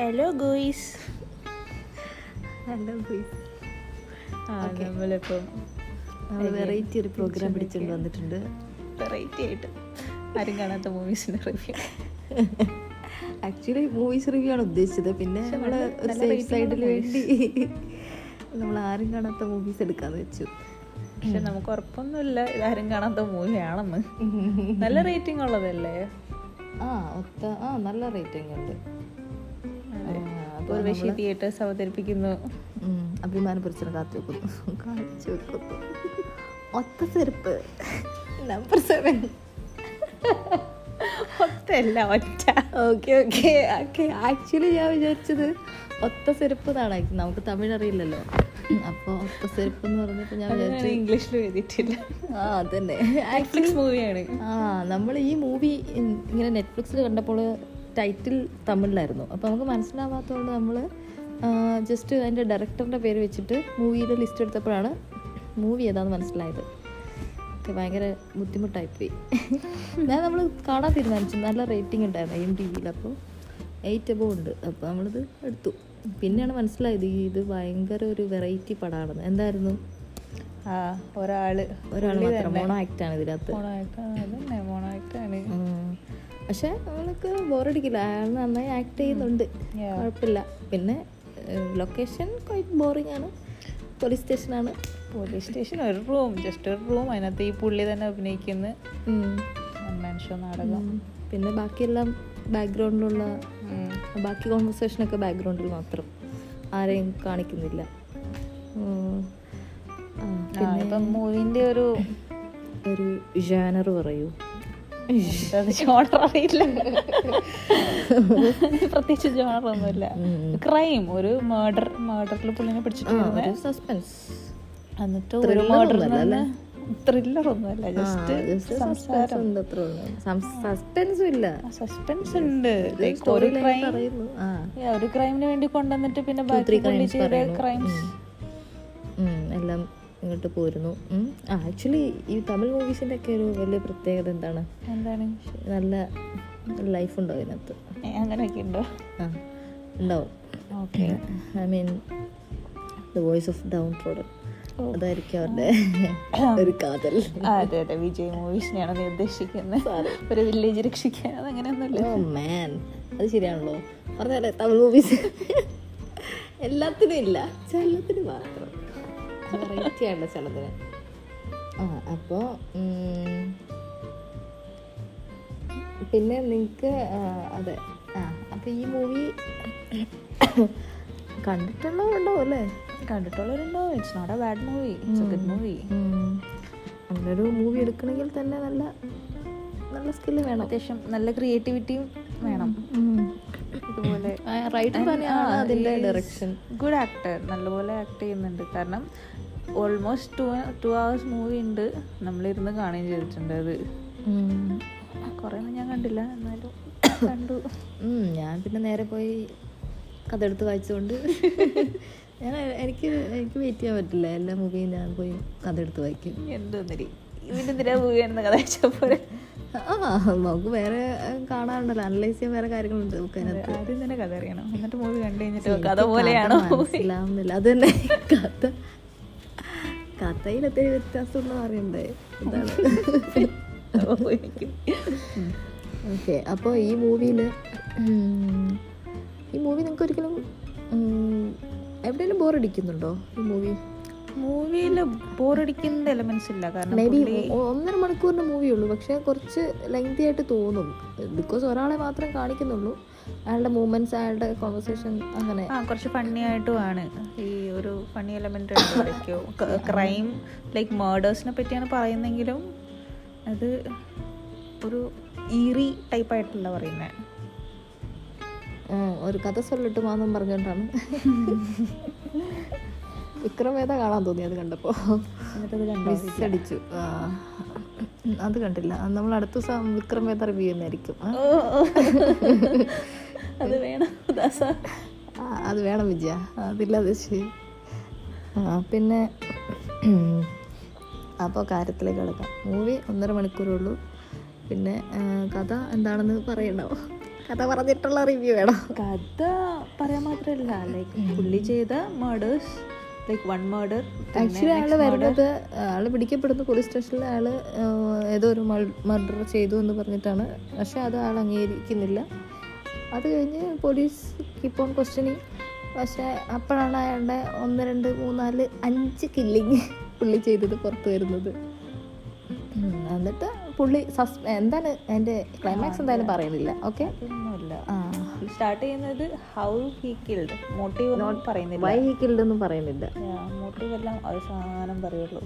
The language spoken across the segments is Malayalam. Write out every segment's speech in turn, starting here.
ഹലോ ഗോയ്സ് ഹലോ ഗുയ്സ് ആ. നമ്മളിപ്പം വെറൈറ്റി ഒരു പ്രോഗ്രാം പിടിച്ചുകൊണ്ട് വന്നിട്ടുണ്ട്. വെറൈറ്റി ആയിട്ട്. ആരും കാണാത്ത മൂവീസിന്റെ റിവ്യൂ ആക്ച്വലി മൂവീസ് റിവ്യൂ ആണ് ഉദ്ദേശിച്ചത്. പിന്നെ നമ്മൾ ഒരു സേഫ് ഉള്ള വേണ്ടി നമ്മൾ ആരും കാണാത്ത മൂവീസ് എടുക്കാന്ന് വെച്ചു. പക്ഷെ നമുക്ക് ഉറപ്പൊന്നുമില്ല. ഇതാരും കാണാത്ത മൂവിയാണെന്ന്. നല്ല റേറ്റിംഗ് ഉള്ളതല്ലേ? ആ ഒത്ത ആ നല്ല റേറ്റിംഗ് ഉണ്ട്. ഉർവശി തിയേറ്റേഴ്സ് അവതരിപ്പിക്കുന്നു. അഭിമാനം അഭിമാനപുരച്ചിനെ കാത്തു വെക്കുന്നു. കാണിച്ചു വെക്കുന്നു. ഒത്ത ചെരുപ്പ്. നമ്പർ സെവൻ ഒത്തല്ല ഒറ്റ. ഓക്കെ ഓക്കെ ഓക്കെ ആക്ച്വലി ഞാൻ വിചാരിച്ചത് ഒത്ത സെരുപ്പ് എന്നാണ് നമുക്ക് തമിഴ് അറിയില്ലല്ലോ. അപ്പോൾ ഒത്ത സെരുപ്പ് എന്ന് പറഞ്ഞപ്പോൾ ഞാൻ വിചാരിച്ചു ഇംഗ്ലീഷിൽ എഴുതിയിട്ടില്ല. ആ അതന്നെ. നെറ്റ്ഫ്ലിക്സ് മൂവിയാണ് ആ നമ്മൾ ഈ മൂവി ഇങ്ങനെ നെറ്റ്ഫ്ലിക്സിൽ കണ്ടപ്പോൾ ടൈറ്റിൽ തമിഴിലായിരുന്നു. അപ്പോൾ നമുക്ക് മനസ്സിലാവാത്തതുകൊണ്ട് നമ്മൾ ജസ്റ്റ് അതിന്റെ ഡയറക്ടറിന്റെ പേര് വെച്ചിട്ട് മൂവിയുടെ ലിസ്റ്റ് എടുത്തപ്പോഴാണ് മൂവി ഏതാണെന്ന് മനസ്സിലായത്. ഒക്കെ ഭയങ്കര ബുദ്ധിമുട്ടായിപ്പോയി. ഞാൻ നമ്മൾ കാണാൻ തീരുമാനിച്ചു. നല്ല റേറ്റിംഗ് ഉണ്ടായിരുന്നു എം ടി വിയിൽ അപ്പോൾ എയ്റ്റ് എബോ ഉണ്ട്. അപ്പോൾ നമ്മളിത് എടുത്തു. പിന്നെയാണ് മനസ്സിലായത് ഈ ഇത് ഭയങ്കര ഒരു വെറൈറ്റി പടമാണെന്ന് എന്തായിരുന്നു? ഒരാൾ. ഒരാൾ മാത്രം മോണോ ആണ് ഇതിനകത്ത്. മോണോ. പക്ഷെ ബോറടിക്കില്ല. അയാൾ നന്നായി ആക്ട് ചെയ്യുന്നുണ്ട്. കുഴപ്പമില്ല. പിന്നെ ലൊക്കേഷൻ ക്വൈറ്റ് ബോറിംഗ് ആണ്. പോലീസ് സ്റ്റേഷനാണ് പോലീസ് സ്റ്റേഷൻ ഒരു റൂം ജസ്റ്റ് ഒരു റൂം അതിനകത്ത് ഈ പുള്ളി തന്നെ അഭിനയിക്കുന്ന ഷോ നാടകം. പിന്നെ ബാക്കിയെല്ലാം ബാക്ക്ഗ്രൗണ്ടിലുള്ള. ബാക്കി കോൺവെർസേഷനൊക്കെ ബാക്ക്ഗ്രൗണ്ടിൽ മാത്രം ആരെയും കാണിക്കുന്നില്ല. ഇപ്പം മൂവിന്റെ ഒരു ഒരു ജാനർ പറയൂ. ജോണർ അറിയില്ല. പ്രത്യേകിച്ച് ജോണർ ഒന്നുമില്ല. ക്രൈം ഒരു മേർഡർ മേർഡറിൽ പുള്ളിനെ പിടിച്ചിട്ട് വരുന്നത് സസ്പെൻസ് എന്നിട്ട് ഒരു മേർഡറിന് ത്രില്ലർ ഒന്നുമല്ല ജസ്റ്റ് സംസാരം. സസ്പെൻസും ഇല്ല. സസ്പെൻസ് ഉണ്ട്. ഒരു ക്രൈം. ഒരു ക്രൈമിന് വേണ്ടി കൊണ്ടുവന്നിട്ട് പിന്നെ ബാക്കി ക്രൈംസ് ഇങ്ങോട്ട് പോരുന്നു. ആക്ച്വലി ഈ തമിഴ് മൂവീസിന്റെ ഒക്കെ ഒരു വലിയ പ്രത്യേകത എന്താണ്? എന്താണ്? നല്ല ലൈഫ് ഉണ്ടോ അതിനകത്ത്? ഏ, അങ്ങനെയൊക്കെ ഉണ്ടോ? ആ ഉണ്ടാവും. Okay. I mean the voice of down product അതായിരിക്കും അവരുടെ ഒരു കാതൽ. അതെ അതെ. വിജയ് മൂവീസിനെയാണ് നീ ഉദ്ദേശിക്കുന്നത്. ഒരു വില്ലേജ് രക്ഷിക്കാൻ അതങ്ങനെയൊന്നുമില്ല മാൻ അത് ശരിയാണല്ലോ. പറഞ്ഞാലേ തമിഴ് മൂവീസ് എല്ലാത്തിനും ഇല്ല. ചിലത്തിന് മാത്രം. വെറൈറ്റി ആണ് ചിലതിന് ആ അപ്പോൾ പിന്നെ നിങ്ങൾക്ക് അതെ ആ അപ്പോൾ ഈ മൂവി കണ്ടിട്ടുള്ളവരുണ്ടാവും അല്ലേ? കണ്ടിട്ടുള്ളവരുണ്ടാവും it's not a bad movie it's a good movie. അങ്ങനൊരു മൂവി എടുക്കണമെങ്കിൽ തന്നെ നല്ല നല്ല സ്കില്ല് വേണം. അത്യാവശ്യം നല്ല ക്രിയേറ്റിവിറ്റിയും വേണം. ഇതുപോലെ റൈറ്റർ തന്നെയാണ് അതിന്റെ ഡയറക്ഷൻ ഗുഡ് ആക്ടർ നല്ലപോലെ ആക്ട് ചെയ്യുന്നുണ്ട്. കാരണം almost two two hours movie ഉണ്ട്. നമ്മളിരുന്ന് കാണുകയും ചെയ്തിട്ടുണ്ട് അത്. കുറേ ഒന്നും ഞാൻ കണ്ടില്ല എന്നാലും കണ്ടു. ഞാൻ പിന്നെ നേരെ പോയി കഥ എടുത്ത് വായിച്ചുകൊണ്ട് ഞാൻ എനിക്ക് എനിക്ക് വെയിറ്റ് ചെയ്യാൻ പറ്റില്ല. എല്ലാ മൂവിയും ഞാൻ പോയി കഥ എടുത്ത് വായിക്കും. എന്തോന്നിരി? മൂവി കഥ വെച്ചാൽ പോലെ ആ നമുക്ക് വേറെ കാണാറുണ്ടല്ലോ കാണാനുണ്ടല്ലോ. അനലൈസ് ചെയ്യാൻ വേറെ കാര്യങ്ങളുണ്ട് നമുക്ക് അതിന് ആദ്യം തന്നെ കഥ അറിയണം. എന്നിട്ട് മൂവി കണ്ടു കഴിഞ്ഞിട്ട് കഥ പോലെയാണോ മനസ്സിലാവുന്നില്ല. അത് തന്നെ. കഥ കഥയിൽ ഒത്തിരി വ്യത്യാസം ഉണ്ടെന്ന് അറിയണ്ടേ ഓക്കെ. അപ്പോൾ ഈ മൂവിയിൽ ഈ മൂവി നിങ്ങൾക്ക് ഒരിക്കലും എവിടെയെങ്കിലും ബോറടിക്കുന്നുണ്ടോ ഈ മൂവി? മൂവിയിൽ ബോറടിക്കുന്ന എലമെന്റ്സ് ഇല്ല. കാരണം മേ ബി ഒന്നര മണിക്കൂറിന്റെ മൂവിയേ ഉള്ളൂ. പക്ഷെ കുറച്ച് ലെങ്തി ആയിട്ട് തോന്നും. ബിക്കോസ് ഒരാളെ മാത്രം കാണിക്കുന്നുള്ളൂ. അയാളുടെ മൂവ്മെന്റ്സ് അയാളുടെ കോൺവെർസേഷൻ അങ്ങനെ. ആ കുറച്ച് ഫണ്ണി ആയിട്ടുമാണ് ഈ ഒരു ഫണ്ണി എലമെന്റ് ക്രൈം ലൈക്ക് മേർഡേഴ്സിനെ പറ്റിയാണ് പറയുന്നെങ്കിലും അത് ഒരു ഈറി ടൈപ്പ് ആയിട്ടല്ല പറയുന്നത് ഒരു കഥ സൊല്ലിട്ട് മാന്നും പറഞ്ഞുകൊണ്ടാണ്. വിക്രമേത കാണാൻ തോന്നി അത് കണ്ടപ്പോൾ മിസ് അടിച്ചു. അത് കണ്ടില്ല. നമ്മൾ അടുത്ത ദിവസം വിക്രമേത റിവ്യൂ ചെയ്യുന്നതായിരിക്കും. അത് വേണം അത് വേണം വിജയ. അതില്ലാതെ പിന്നെ അപ്പോൾ കാര്യത്തിലേക്ക് കിടക്കാം. മൂവി ഒന്നര മണിക്കൂറേ ഉള്ളൂ പിന്നെ കഥ എന്താണെന്ന് പറയണോ കഥ പറഞ്ഞിട്ടുള്ള റിവ്യൂ വേണം? കഥ പറയാൻ മാത്രമല്ല ലൈക്ക് പുള്ളി ചെയ്ത murders like one murder actually ആൾ വരുന്നത് ആൾ പിടിക്കപ്പെടുന്ന പോലീസ് സ്റ്റേഷനിൽ ആൾ ആഹ്, ഏതോ ഒരു മർഡർ ചെയ്തു എന്ന് പറഞ്ഞിട്ടാണ്. പക്ഷെ അത് ആൾ അംഗീകരിക്കുന്നില്ല. അത് കഴിഞ്ഞ് പോലീസ് കീപ്പ് ഓൺ ക്വസ്റ്റ്യനിങ് പക്ഷെ അപ്പോഴാണ് അയാളുടെ ഒന്ന് രണ്ട് മൂന്നാൽ അഞ്ച് കില്ലിങ് പുള്ളി ചെയ്തത് പുറത്ത് വരുന്നത്. എന്നിട്ട് പുള്ളി സസ് എന്താണ് എന്റെ ക്ലൈമാക്സ് എന്തായാലും പറയുന്നില്ല. ഓക്കെ സ്റ്റാർട്ട് ചെയ്യുന്നത് ഹൗ ഹി കിൽഡ് മോട്ടീവ് ഒന്നും പറയുന്നില്ല. വൈ ഹി കിൽഡ് ഒന്നും പറയുന്നില്ല. മോട്ടീവ് എല്ലാം അവസാനം പറയുള്ളൂ.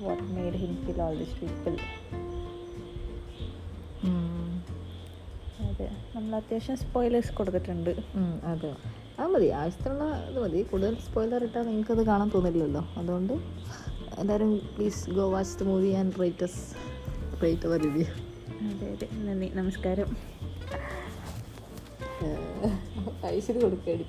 What made him kill all this people. അതെ നമ്മൾ അത്യാവശ്യം സ്പോയിലേഴ്സ് കൊടുത്തിട്ടുണ്ട്. അതെ. അത് മതി. ആവശ്യത്തിനുള്ള ഇത് മതി. കൂടുതൽ സ്പോയിലർ ഇട്ടാൽ നിങ്ങൾക്ക് അത് കാണാൻ തോന്നില്ലല്ലോ. അതുകൊണ്ട് എല്ലാവരും please go watch the movie and rates rate our review അതെ അതെ. നന്ദി. നമസ്കാരം. ഐശ്വര്യ കൊടുക്കേണ്ടി